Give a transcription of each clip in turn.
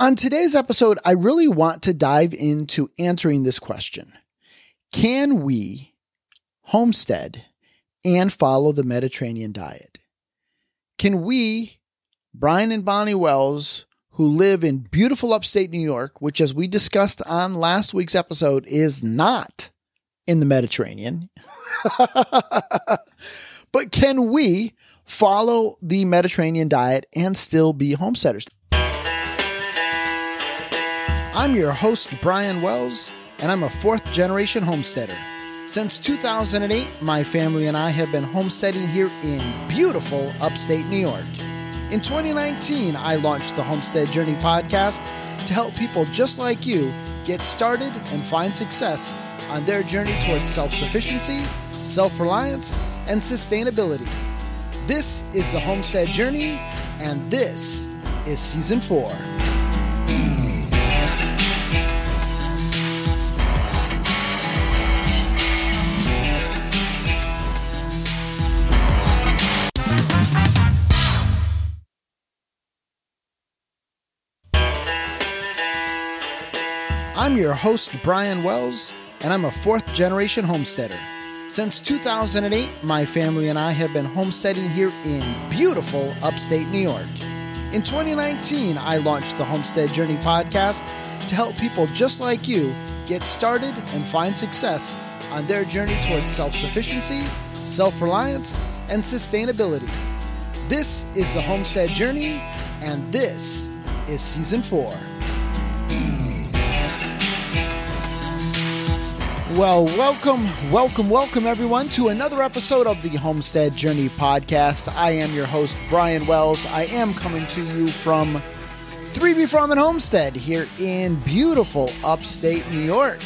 On today's episode, I really want to dive into answering this question Can we homestead and follow the Mediterranean diet? Can we, Brian and Bonnie Wells, who live in beautiful upstate New York, which, as we discussed on last week's episode, is not in the Mediterranean, but can we follow the Mediterranean diet and still be homesteaders? I'm your host, Brian Wells, and I'm a fourth generation homesteader. Since 2008, my family and I have been homesteading here in beautiful upstate New York. In 2019, I launched the Homestead Journey podcast to help people just like you get started and find success on their journey towards self sufficiency, self reliance, and sustainability. This is the Homestead Journey, and this is Season 4. Your host, Brian Wells, and I'm a fourth generation homesteader. Since 2008, my family and I have been homesteading here in beautiful upstate New York. In 2019, I launched the Homestead Journey podcast to help people just like you get started and find success on their journey towards self sufficiency, self reliance, and sustainability. This is the Homestead Journey, and this is season four. Well, welcome, welcome, welcome everyone to another episode of the Homestead Journey podcast. I am your host, Brian Wells. I am coming to you from 3B Farm and Homestead here in beautiful upstate New York.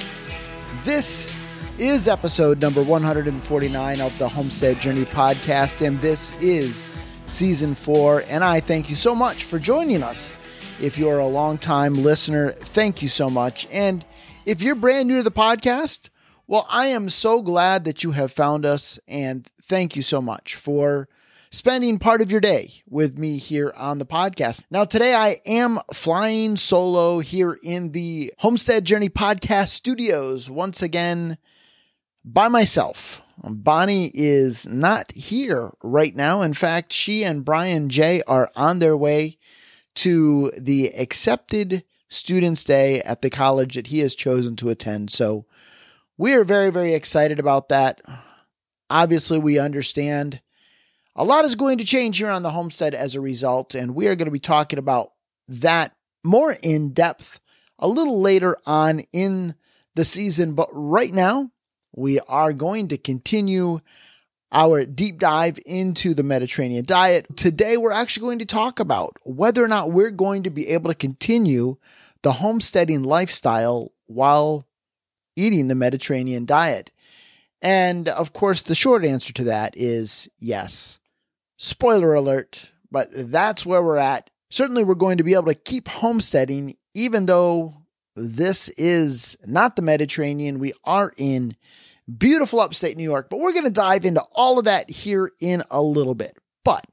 This is episode number 149 of the Homestead Journey podcast, and this is season four. And I thank you so much for joining us. If you're a long-time listener, thank you so much. And if you're brand new to the podcast, well, I am so glad that you have found us, and thank you so much for spending part of your day with me here on the podcast. Now, today I am flying solo here in the Homestead Journey Podcast studios once again by myself. Bonnie is not here right now. In fact, she and Brian J are on their way to the accepted students day at the college that he has chosen to attend. So, we are very, very excited about that. Obviously, we understand a lot is going to change here on the homestead as a result, and we are going to be talking about that more in depth a little later on in the season. But right now, we are going to continue our deep dive into the Mediterranean diet. Today, we're actually going to talk about whether or not we're going to be able to continue the homesteading lifestyle while eating the Mediterranean diet? And of course, the short answer to that is yes. Spoiler alert, but that's where we're at. Certainly, we're going to be able to keep homesteading, even though this is not the Mediterranean. We are in beautiful upstate New York, but we're going to dive into all of that here in a little bit. But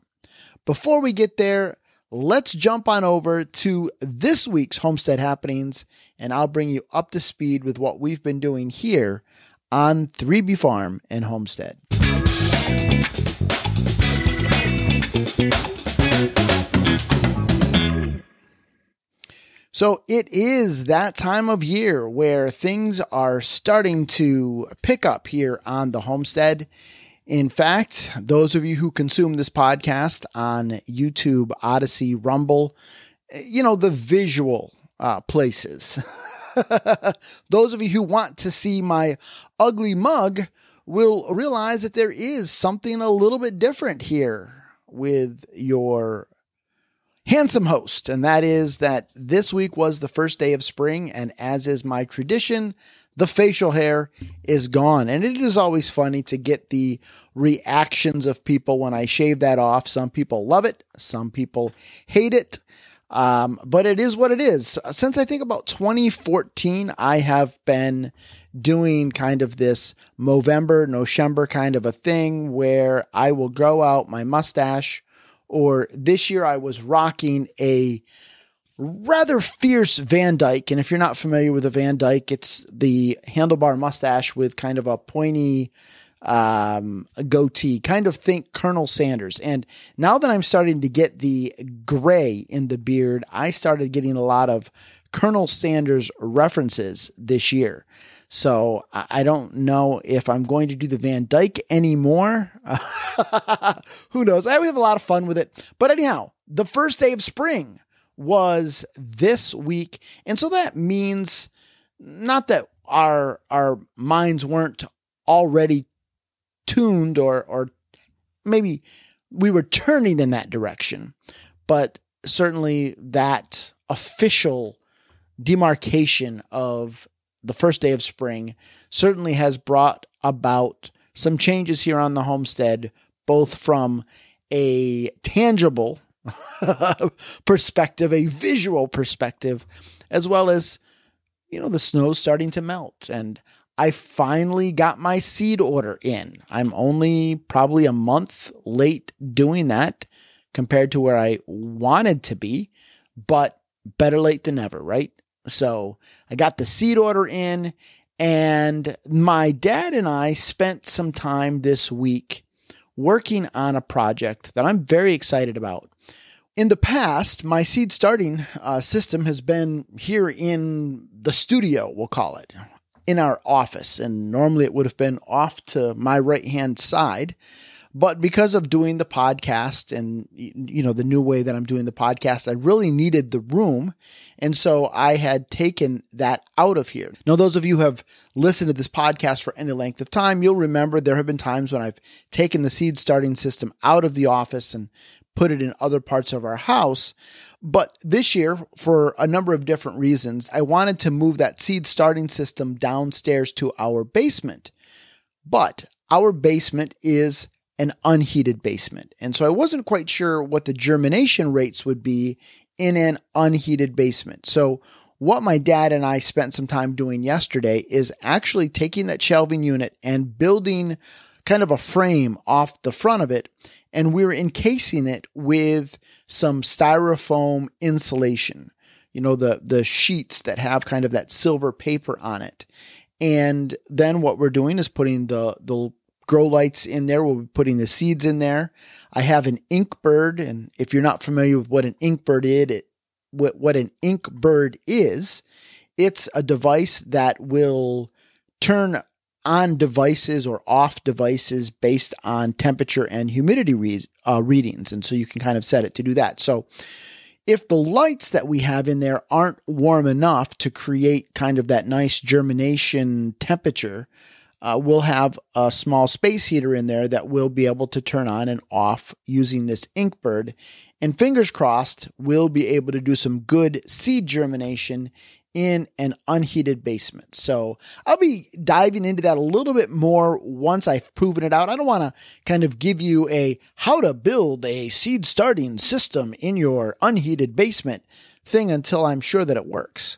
before we get there, let's jump on over to this week's homestead happenings and I'll bring you up to speed with what we've been doing here on 3B Farm and Homestead. So it is that time of year where things are starting to pick up here on the homestead. In fact, those of you who consume this podcast on YouTube, Odysee, Rumble, you know, the visual uh, places. those of you who want to see my ugly mug will realize that there is something a little bit different here with your handsome host. And that is that this week was the first day of spring. And as is my tradition, the facial hair is gone. And it is always funny to get the reactions of people when I shave that off. Some people love it, some people hate it. Um, but it is what it is. Since I think about 2014, I have been doing kind of this Movember, Noshember kind of a thing where I will grow out my mustache. Or this year I was rocking a rather fierce Van Dyke. And if you're not familiar with a Van Dyke, it's the handlebar mustache with kind of a pointy um, goatee. Kind of think Colonel Sanders. And now that I'm starting to get the gray in the beard, I started getting a lot of Colonel Sanders references this year. So I don't know if I'm going to do the Van Dyke anymore. Who knows? I always have a lot of fun with it. But anyhow, the first day of spring was this week. And so that means not that our our minds weren't already tuned or or maybe we were turning in that direction, but certainly that official demarcation of the first day of spring certainly has brought about some changes here on the homestead, both from a tangible perspective, a visual perspective, as well as, you know, the snow's starting to melt. And I finally got my seed order in. I'm only probably a month late doing that compared to where I wanted to be, but better late than never, right? So I got the seed order in, and my dad and I spent some time this week working on a project that I'm very excited about. In the past, my seed starting uh, system has been here in the studio, we'll call it, in our office. And normally it would have been off to my right hand side. But because of doing the podcast and you know the new way that I'm doing the podcast, I really needed the room. And so I had taken that out of here. Now those of you who have listened to this podcast for any length of time, you'll remember there have been times when I've taken the seed starting system out of the office and put it in other parts of our house. But this year, for a number of different reasons, I wanted to move that seed starting system downstairs to our basement. But our basement is an unheated basement. And so I wasn't quite sure what the germination rates would be in an unheated basement. So what my dad and I spent some time doing yesterday is actually taking that shelving unit and building kind of a frame off the front of it. And we we're encasing it with some styrofoam insulation, you know, the, the sheets that have kind of that silver paper on it. And then what we're doing is putting the, the grow lights in there. We'll be putting the seeds in there. I have an Inkbird, and if you're not familiar with what an Inkbird is, it, what, what an Inkbird is, it's a device that will turn on devices or off devices based on temperature and humidity re- uh, readings. And so you can kind of set it to do that. So if the lights that we have in there aren't warm enough to create kind of that nice germination temperature, uh, we'll have a small space heater in there that we'll be able to turn on and off using this Inkbird. And fingers crossed, we'll be able to do some good seed germination in an unheated basement. So I'll be diving into that a little bit more once I've proven it out. I don't want to kind of give you a how to build a seed starting system in your unheated basement thing until I'm sure that it works.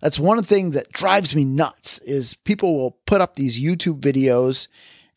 That's one of the things that drives me nuts is people will put up these YouTube videos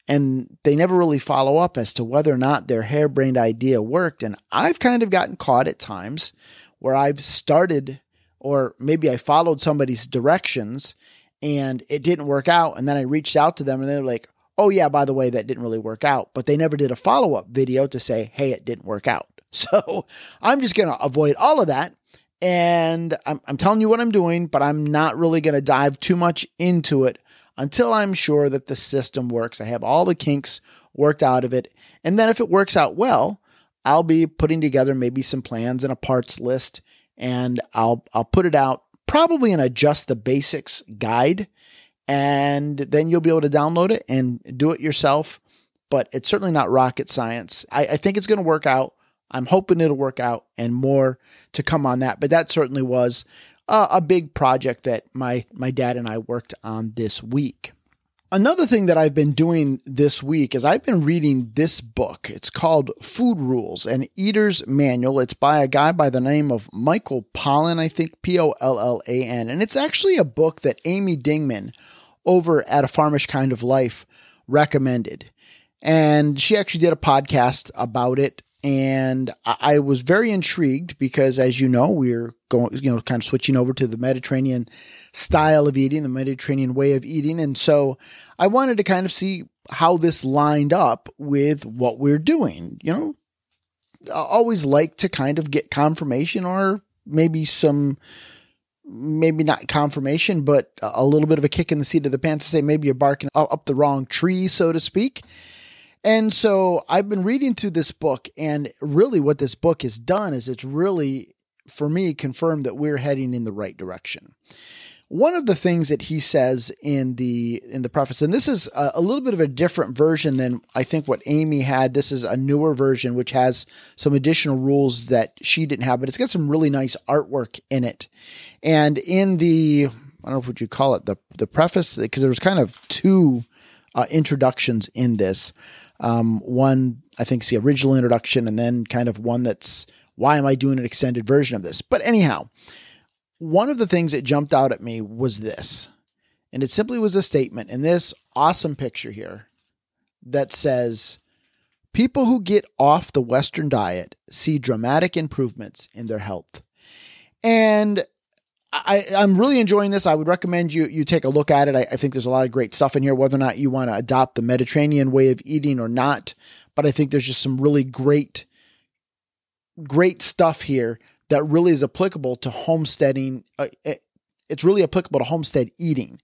and they never really follow up as to whether or not their harebrained idea worked. And I've kind of gotten caught at times where I've started or maybe I followed somebody's directions and it didn't work out. And then I reached out to them and they're like, oh, yeah, by the way, that didn't really work out. But they never did a follow up video to say, hey, it didn't work out. So I'm just going to avoid all of that and I'm, I'm telling you what I'm doing, but I'm not really going to dive too much into it until I'm sure that the system works. I have all the kinks worked out of it. And then if it works out well, I'll be putting together maybe some plans and a parts list and I'll I'll put it out probably in a just the basics guide and then you'll be able to download it and do it yourself. But it's certainly not rocket science. I, I think it's going to work out. I'm hoping it'll work out and more to come on that. But that certainly was a, a big project that my, my dad and I worked on this week. Another thing that I've been doing this week is I've been reading this book. It's called Food Rules, an Eater's Manual. It's by a guy by the name of Michael Pollan, I think, P O L L A N. And it's actually a book that Amy Dingmann over at A Farmish Kind of Life recommended. And she actually did a podcast about it And I was very intrigued because, as you know, we're going, you know, kind of switching over to the Mediterranean style of eating, the Mediterranean way of eating. And so I wanted to kind of see how this lined up with what we're doing. You know, I always like to kind of get confirmation or maybe some maybe not confirmation, but a little bit of a kick in the seat of the pants to say maybe you're barking up the wrong tree, so to speak. And so I've been reading through this book, and really what this book has done is it's really, for me, confirmed that we're heading in the right direction. One of the things that he says in the in the preface, and this is a, a, little bit of a different version than I think what Amy had. This is a newer version which has some additional rules that she didn't have, but it's got some really nice artwork in it. And in the I don't know what you call it the the preface because there was kind of two uh, introductions in this. Um, one I think is the original introduction, and then kind of one that's why am I doing an extended version of this? But anyhow, one of the things that jumped out at me was this, and it simply was a statement in this awesome picture here that says, People who get off the Western diet see dramatic improvements in their health. And I, am really enjoying this. I would recommend you you take a look at it. I, I, think there's a lot of great stuff in here, whether or not you want to adopt the Mediterranean way of eating or not. But I think there's just some really great, great stuff here that really is applicable to homesteading. Uh, it, it's really applicable to homestead eating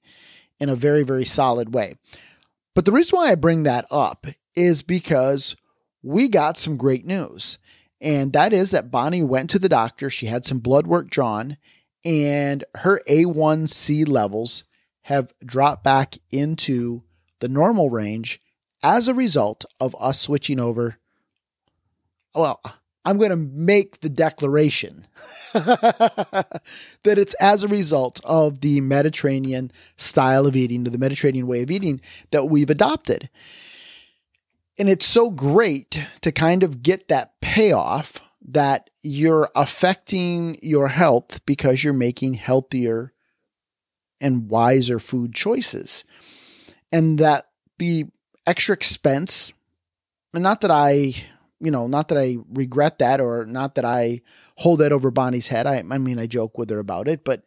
in a very, very solid way. But the reason why I bring that up is because we got some great news. And that is that Bonnie went to the doctor. She had some blood work drawn, and her A1C levels have dropped back into the normal range as a result of us switching over. Well, I'm going to make the declaration that it's as a result of the Mediterranean style of eating, the Mediterranean way of eating that we've adopted. And it's so great to kind of get that payoff that you're affecting your health because you're making healthier and wiser food choices. And that the extra expense, and not that I you know, not that I regret that or not that I hold that over Bonnie's head. I, I mean, I joke with her about it, but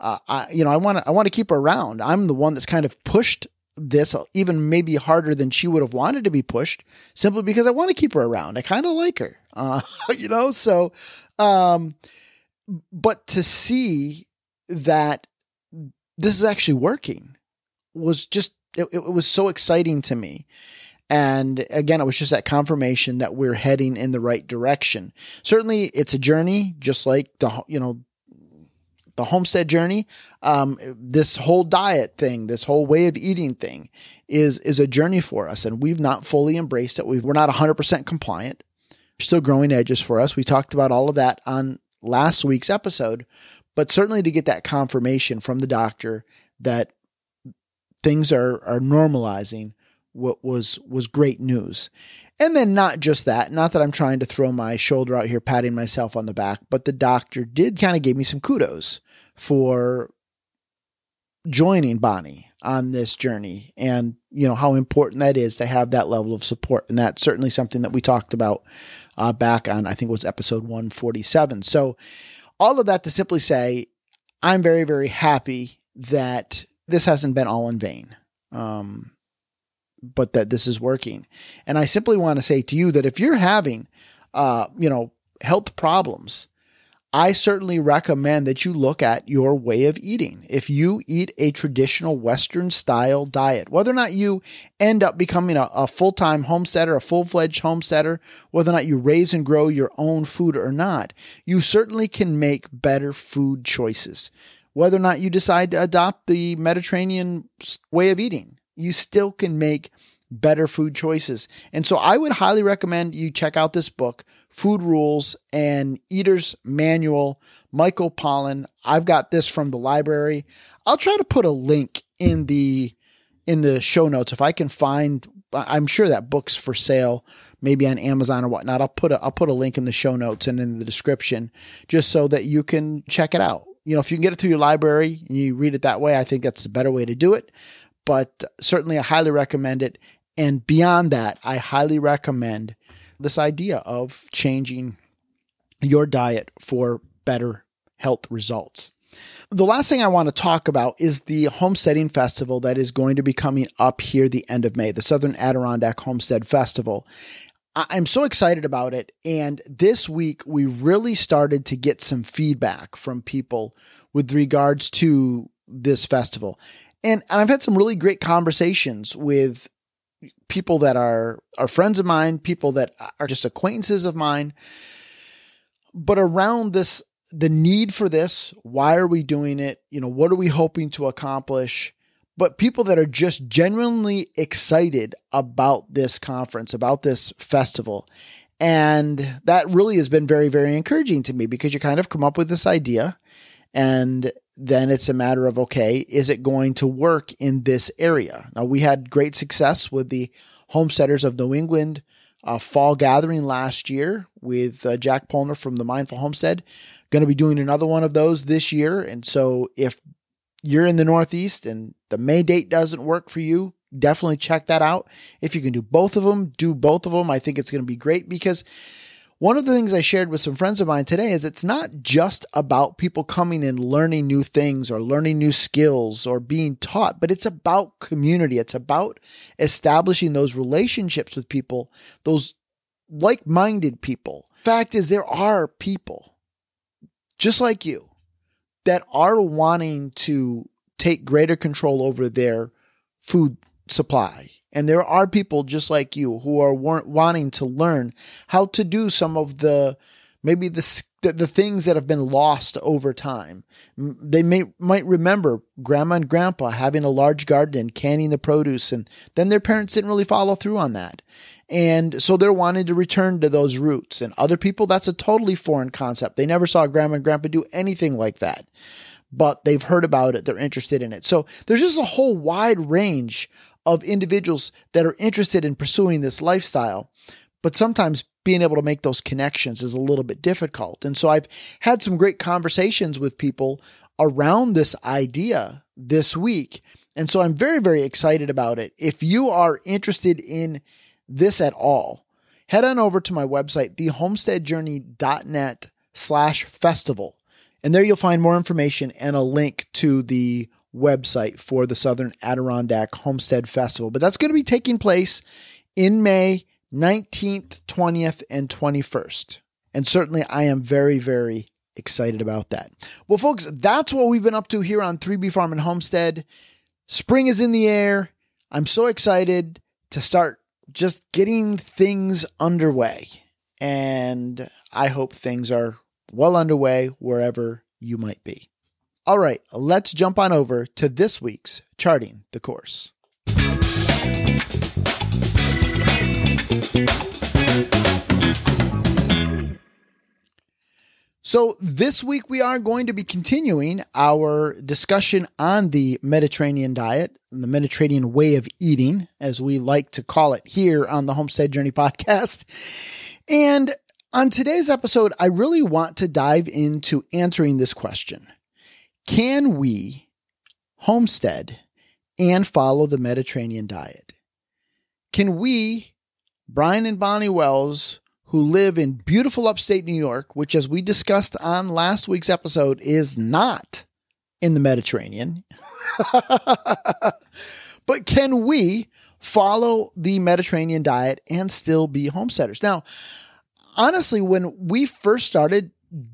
uh, I, you know, I want to, I want to keep her around. I'm the one that's kind of pushed this even maybe harder than she would have wanted to be pushed simply because I want to keep her around. I kind of like her, uh, you know, so, um, but to see that this is actually working was just, it, it was so exciting to me. And again, it was just that confirmation that we're heading in the right direction. Certainly, it's a journey, just like the, you know, the homestead journey. Um, this whole diet thing, this whole way of eating thing is, is a journey for us. And we've not fully embraced it. we we're not 100% compliant. Still growing edges for us. We talked about all of that on last week's episode, but certainly to get that confirmation from the doctor that things are, are normalizing what was was great news. And then not just that, not that I'm trying to throw my shoulder out here patting myself on the back, but the doctor did kind of give me some kudos for joining Bonnie on this journey and you know how important that is to have that level of support and that's certainly something that we talked about uh, back on I think was episode 147 so all of that to simply say I'm very very happy that this hasn't been all in vain um, but that this is working. And I simply want to say to you that if you're having, uh, you know, health problems, I certainly recommend that you look at your way of eating. If you eat a traditional Western style diet, whether or not you end up becoming a, a full time homesteader, a full fledged homesteader, whether or not you raise and grow your own food or not, you certainly can make better food choices. Whether or not you decide to adopt the Mediterranean way of eating, you still can make better food choices. And so I would highly recommend you check out this book, Food Rules and Eater's Manual, Michael Pollan. I've got this from the library. I'll try to put a link in the in the show notes if I can find I'm sure that book's for sale, maybe on Amazon or whatnot. I'll put a I'll put a link in the show notes and in the description just so that you can check it out. You know, if you can get it through your library and you read it that way, I think that's the better way to do it but certainly I highly recommend it. And beyond that, I highly recommend this idea of changing your diet for better health results. The last thing I want to talk about is the homesteading festival that is going to be coming up here the end of May, the Southern Adirondack Homestead Festival. I'm so excited about it. And this week, we really started to get some feedback from people with regards to this festival. And, and I've had some really great conversations with people that are, are friends of mine, people that are just acquaintances of mine. But around this, the need for this, why are we doing it? You know, what are we hoping to accomplish? But people that are just genuinely excited about this conference, about this festival. And that really has been very, very encouraging to me because you kind of come up with this idea and then it's a matter of okay, is it going to work in this area? Now, we had great success with the Homesteaders of New England uh, fall gathering last year with uh, Jack Polner from the Mindful Homestead. Going to be doing another one of those this year. And so, if you're in the Northeast and the May date doesn't work for you, definitely check that out. If you can do both of them, do both of them. I think it's going to be great because one of the things I shared with some friends of mine today is it's not just about people coming and learning new things or learning new skills or being taught, but it's about community. It's about establishing those relationships with people, those like minded people. Fact is, there are people just like you that are wanting to take greater control over their food supply and there are people just like you who are wanting to learn how to do some of the maybe the the things that have been lost over time. They may might remember grandma and grandpa having a large garden and canning the produce and then their parents didn't really follow through on that. And so they're wanting to return to those roots. And other people that's a totally foreign concept. They never saw grandma and grandpa do anything like that. But they've heard about it, they're interested in it. So there's just a whole wide range of individuals that are interested in pursuing this lifestyle. But sometimes being able to make those connections is a little bit difficult. And so I've had some great conversations with people around this idea this week. And so I'm very, very excited about it. If you are interested in this at all, head on over to my website, thehomesteadjourney.net slash festival. And there you'll find more information and a link to the website for the Southern Adirondack Homestead Festival. But that's going to be taking place in May 19th, 20th, and 21st. And certainly I am very, very excited about that. Well, folks, that's what we've been up to here on 3B Farm and Homestead. Spring is in the air. I'm so excited to start just getting things underway. And I hope things are well underway wherever you might be. All right, let's jump on over to this week's Charting the Course. So, this week we are going to be continuing our discussion on the Mediterranean diet, the Mediterranean way of eating, as we like to call it here on the Homestead Journey podcast. And on today's episode, I really want to dive into answering this question can we homestead and follow the Mediterranean diet? Can we, Brian and Bonnie Wells, who live in beautiful upstate New York, which, as we discussed on last week's episode, is not in the Mediterranean, but can we follow the Mediterranean diet and still be homesteaders? Now, honestly, when we first started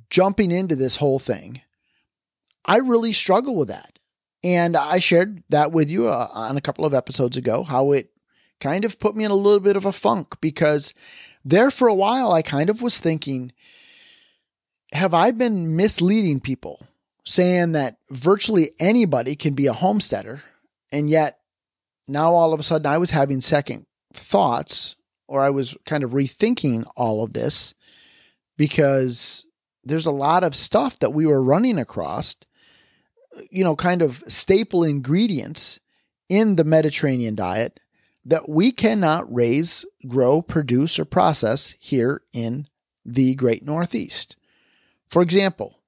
jumping into this whole thing, I really struggle with that. And I shared that with you uh, on a couple of episodes ago, how it kind of put me in a little bit of a funk because there for a while I kind of was thinking, have I been misleading people saying that virtually anybody can be a homesteader? And yet now all of a sudden I was having second thoughts or I was kind of rethinking all of this because there's a lot of stuff that we were running across you know, kind of staple ingredients in the Mediterranean diet that we cannot raise, grow, produce, or process here in the Great Northeast. For example,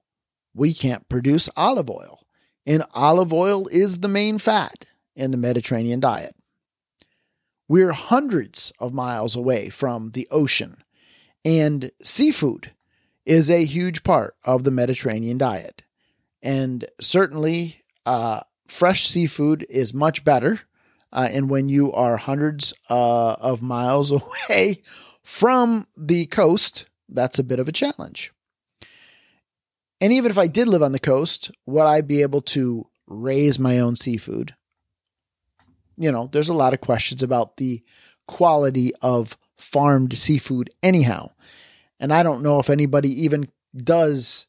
we can't produce olive oil, and olive oil is the main fat in the Mediterranean diet. We're hundreds of miles away from the ocean, And seafood is a huge part of the Mediterranean diet. And certainly, uh, fresh seafood is much better. Uh, and when you are hundreds uh, of miles away from the coast, that's a bit of a challenge. And even if I did live on the coast, would I be able to raise my own seafood? You know, there's a lot of questions about the quality of farmed seafood, anyhow. And I don't know if anybody even does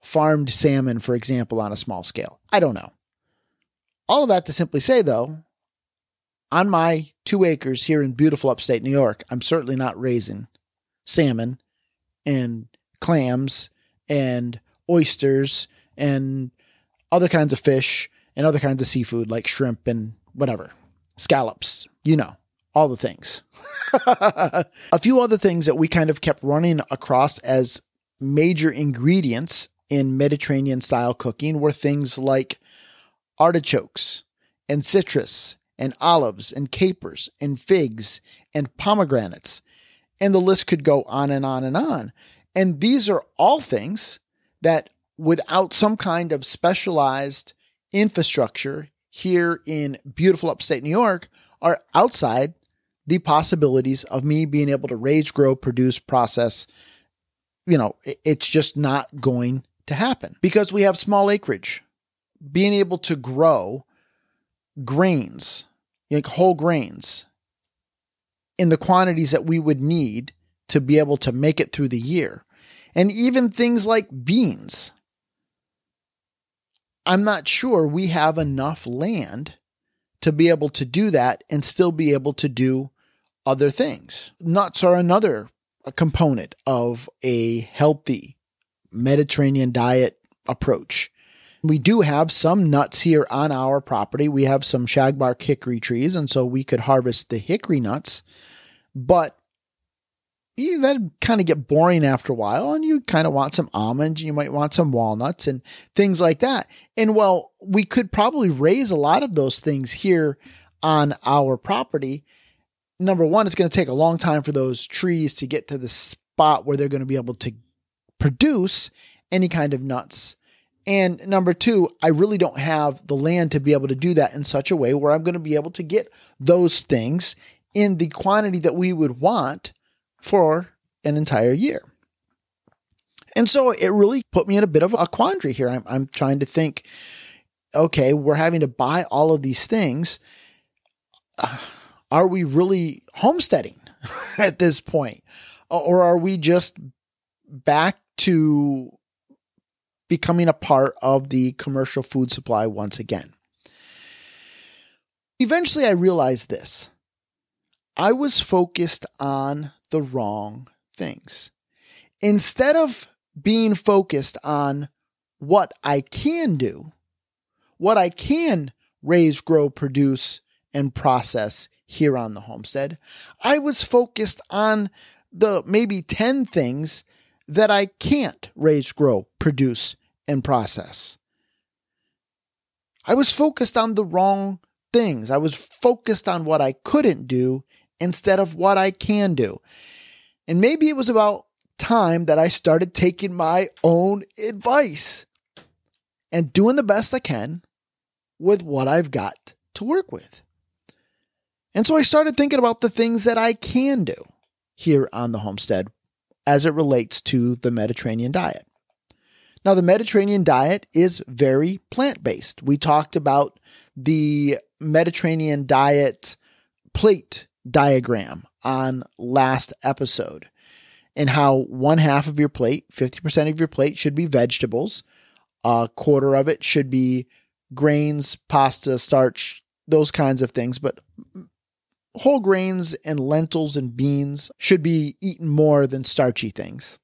farmed salmon, for example, on a small scale. I don't know. All of that to simply say, though, on my two acres here in beautiful upstate New York, I'm certainly not raising salmon and clams and oysters and other kinds of fish and other kinds of seafood like shrimp and whatever, scallops, you know, all the things. a few other things that we kind of kept running across as major ingredients in Mediterranean style cooking were things like artichokes and citrus and olives and capers and figs and pomegranates. And the list could go on and on and on. And these are all things that without some kind of specialized infrastructure here in beautiful upstate New York are outside the possibilities of me being able to raise, grow, produce, process. You know, it's just not going to happen because we have small acreage. Being able to grow grains, like whole grains, in the quantities that we would need to be able to make it through the year. And even things like beans. I'm not sure we have enough land to be able to do that and still be able to do other things. Nuts are another component of a healthy Mediterranean diet approach. We do have some nuts here on our property. We have some shagbark hickory trees, and so we could harvest the hickory nuts. But yeah, that kind of get boring after a while, and you kind of want some almonds, you might want some walnuts and things like that. And well, we could probably raise a lot of those things here on our property. Number one, it's going to take a long time for those trees to get to the spot where they're going to be able to produce any kind of nuts. And number two, I really don't have the land to be able to do that in such a way where I'm going to be able to get those things in the quantity that we would want for an entire year. And so it really put me in a bit of a quandary here. I'm, I'm trying to think, okay, we're having to buy all of these things. Are we really homesteading at this point? Or are we just back to becoming a part of the commercial food supply once again? Eventually, I realized this. I was focused on the wrong things. Instead of being focused on what I can do, what I can raise, grow, produce, and process here on the homestead, I was focused on the maybe 10 things that I can't raise, grow, produce, and process. I was focused on the wrong things. I was focused on what I couldn't do instead of what I can do. And maybe it was about time that I started taking my own advice and doing the best I can with what I've got to work with. And so I started thinking about the things that I can do here on the homestead as it relates to the Mediterranean diet. Now, the Mediterranean diet is very plant based. We talked about the Mediterranean diet plate diagram on last episode and how one half of your plate, 50% of your plate should be vegetables, a quarter of it should be grains, pasta, starch, those kinds of things, but whole grains and lentils and beans should be eaten more than starchy things.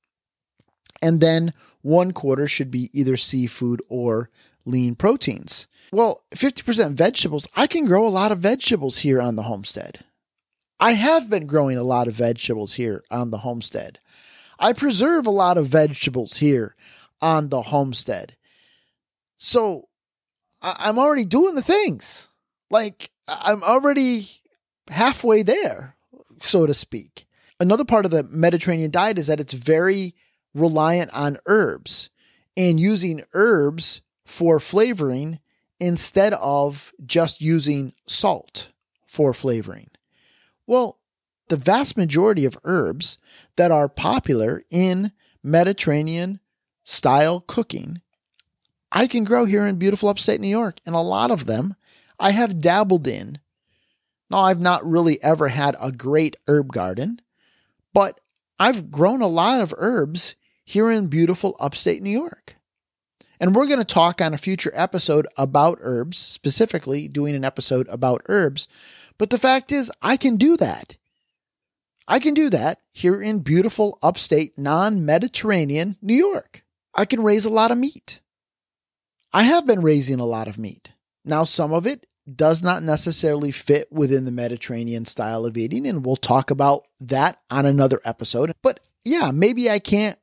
And then one quarter should be either seafood or lean proteins. Well, 50% vegetables, I can grow a lot of vegetables here on the homestead. I have been growing a lot of vegetables here on the homestead. I preserve a lot of vegetables here on the homestead. So I- am already doing the things. Like I'm already halfway there, so to speak. Another part of the Mediterranean diet is that it's very reliant on herbs and using herbs for flavoring instead of just using salt for flavoring. Well, the vast majority of herbs that are popular in Mediterranean style cooking, I can grow here in beautiful upstate New York. And a lot of them I have dabbled in. Now, I've not really ever had a great herb garden, but I've grown a lot of herbs here in beautiful upstate New York. And we're going to talk on a future episode about herbs, specifically doing an episode about herbs. But the fact is, I can do that. I can do that here in beautiful upstate non Mediterranean New York. I can raise a lot of meat. I have been raising a lot of meat. Now, some of it does not necessarily fit within the Mediterranean style of eating, and we'll talk about that on another episode. But yeah, maybe I can't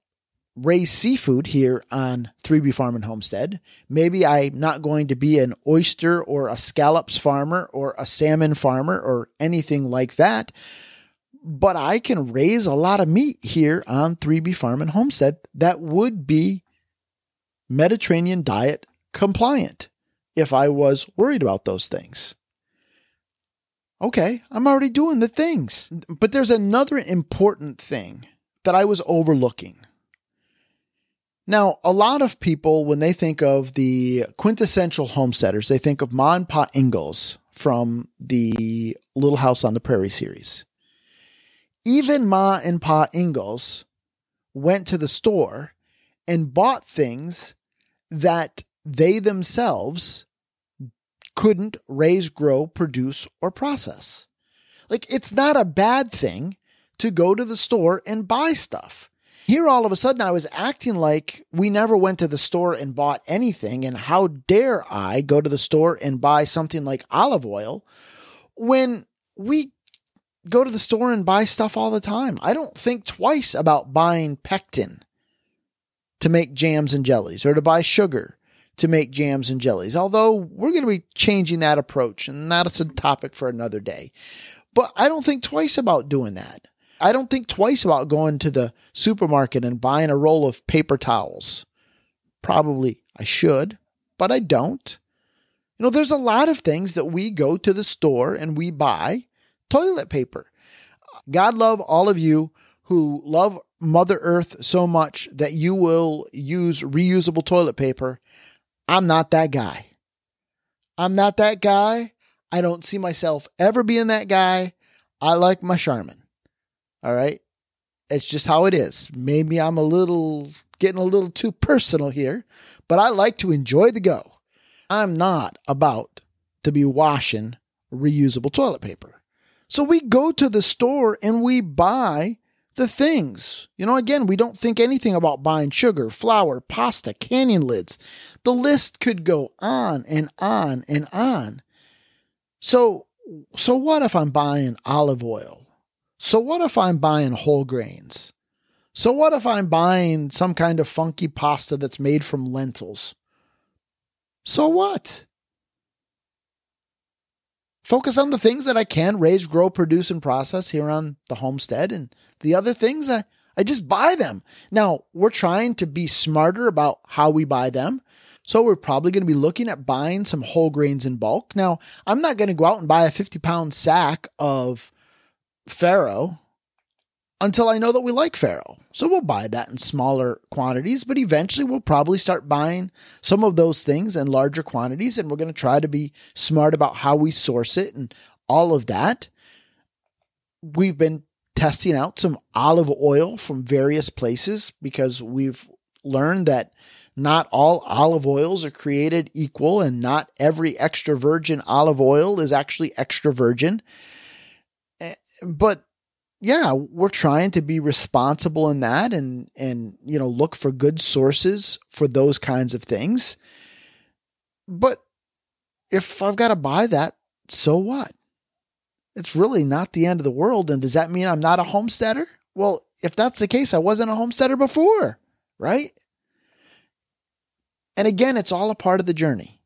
raise seafood here on 3B Farm and Homestead. Maybe I'm not going to be an oyster or a scallops farmer or a salmon farmer or anything like that. But I can raise a lot of meat here on 3B Farm and Homestead that would be Mediterranean diet compliant if I was worried about those things. Okay, I'm already doing the things. But there's another important thing that I was overlooking. Now, a lot of people, when they think of the quintessential homesteaders, they think of Ma and Pa Ingalls from the Little House on the Prairie series. Even Ma and Pa Ingalls went to the store and bought things that they themselves couldn't raise, grow, produce, or process. Like, it's not a bad thing to go to the store and buy stuff. Here, all of a sudden, I was acting like we never went to the store and bought anything. And how dare I go to the store and buy something like olive oil when we go to the store and buy stuff all the time? I don't think twice about buying pectin to make jams and jellies or to buy sugar to make jams and jellies. Although we're going to be changing that approach, and that's a topic for another day. But I don't think twice about doing that. I don't think twice about going to the supermarket and buying a roll of paper towels. Probably I should, but I don't. You know, there's a lot of things that we go to the store and we buy toilet paper. God love all of you who love Mother Earth so much that you will use reusable toilet paper I'm not that guy. I'm not that guy. I don't see myself ever being that guy. I like my Charmin. All right. It's just how it is. Maybe I'm a little getting a little too personal here, but I like to enjoy the go. I'm not about to be washing reusable toilet paper. So we go to the store and we buy the things. You know, again, we don't think anything about buying sugar, flour, pasta, canning lids. The list could go on and on and on. So, so what if I'm buying olive oil? So what if I'm buying whole grains? So what if I'm buying some kind of funky pasta that's made from lentils? So what? focus on the things that I can raise, grow, produce, and process here on the homestead. And the other things, I, I just buy them. Now, we're trying to be smarter about how we buy them. So we're probably going to be looking at buying some whole grains in bulk. Now, I'm not going to go out and buy a 50 pound sack of farro until I know that we like farro. So we'll buy that in smaller quantities, but eventually we'll probably start buying some of those things in larger quantities and we're going to try to be smart about how we source it and all of that. We've been testing out some olive oil from various places because we've learned that not all olive oils are created equal and not every extra virgin olive oil is actually extra virgin. Eh, but yeah, we're trying to be responsible in that and and you know look for good sources for those kinds of things. But if I've got to buy that, so what? It's really not the end of the world. And does that mean I'm not a homesteader? Well, if that's the case, I wasn't a homesteader before, right? And again, it's all a part of the journey.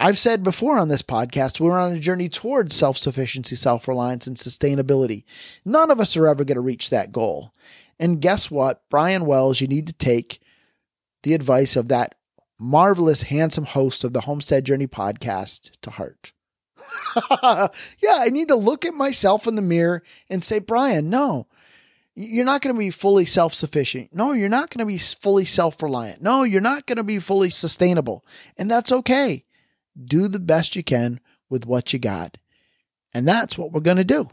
I've said before on this podcast, we're on a journey towards self sufficiency, self reliance, and sustainability. None of us are ever going to reach that goal. And guess what? Brian Wells, you need to take the advice of that marvelous, handsome host of the Homestead Journey podcast to heart. yeah, I need to look at myself in the mirror and say, Brian, no, you're not going to be fully self sufficient. No, you're not going to be fully self reliant. No, you're not going to be fully sustainable. And that's okay do the best you can with what you got. And that's what we're going to do.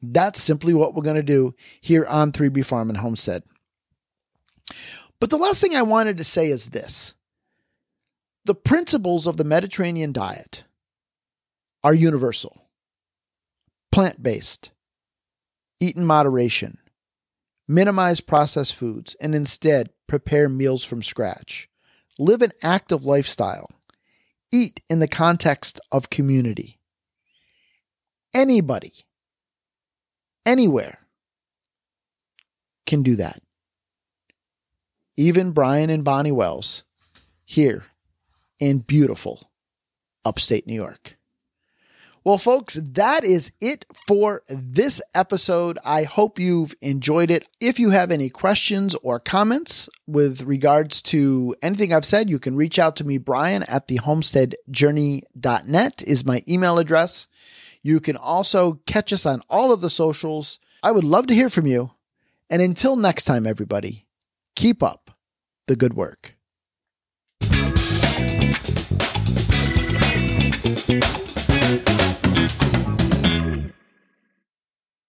That's simply what we're going to do here on 3B Farm and Homestead. But the last thing I wanted to say is this the principles of the Mediterranean diet are universal plant based, eat in moderation, minimize processed foods, and instead prepare meals from scratch. Live an active lifestyle eat in the context of community. Anybody, anywhere, can do that. Even Brian and Bonnie Wells here in beautiful upstate New York. Well, folks, that is it for this episode. I hope you've enjoyed it. If you have any questions or comments with regards to anything I've said, you can reach out to me, Brian at the homesteadjourney.net is my email address. You can also catch us on all of the socials. I would love to hear from you. And until next time, everybody, keep up the good work.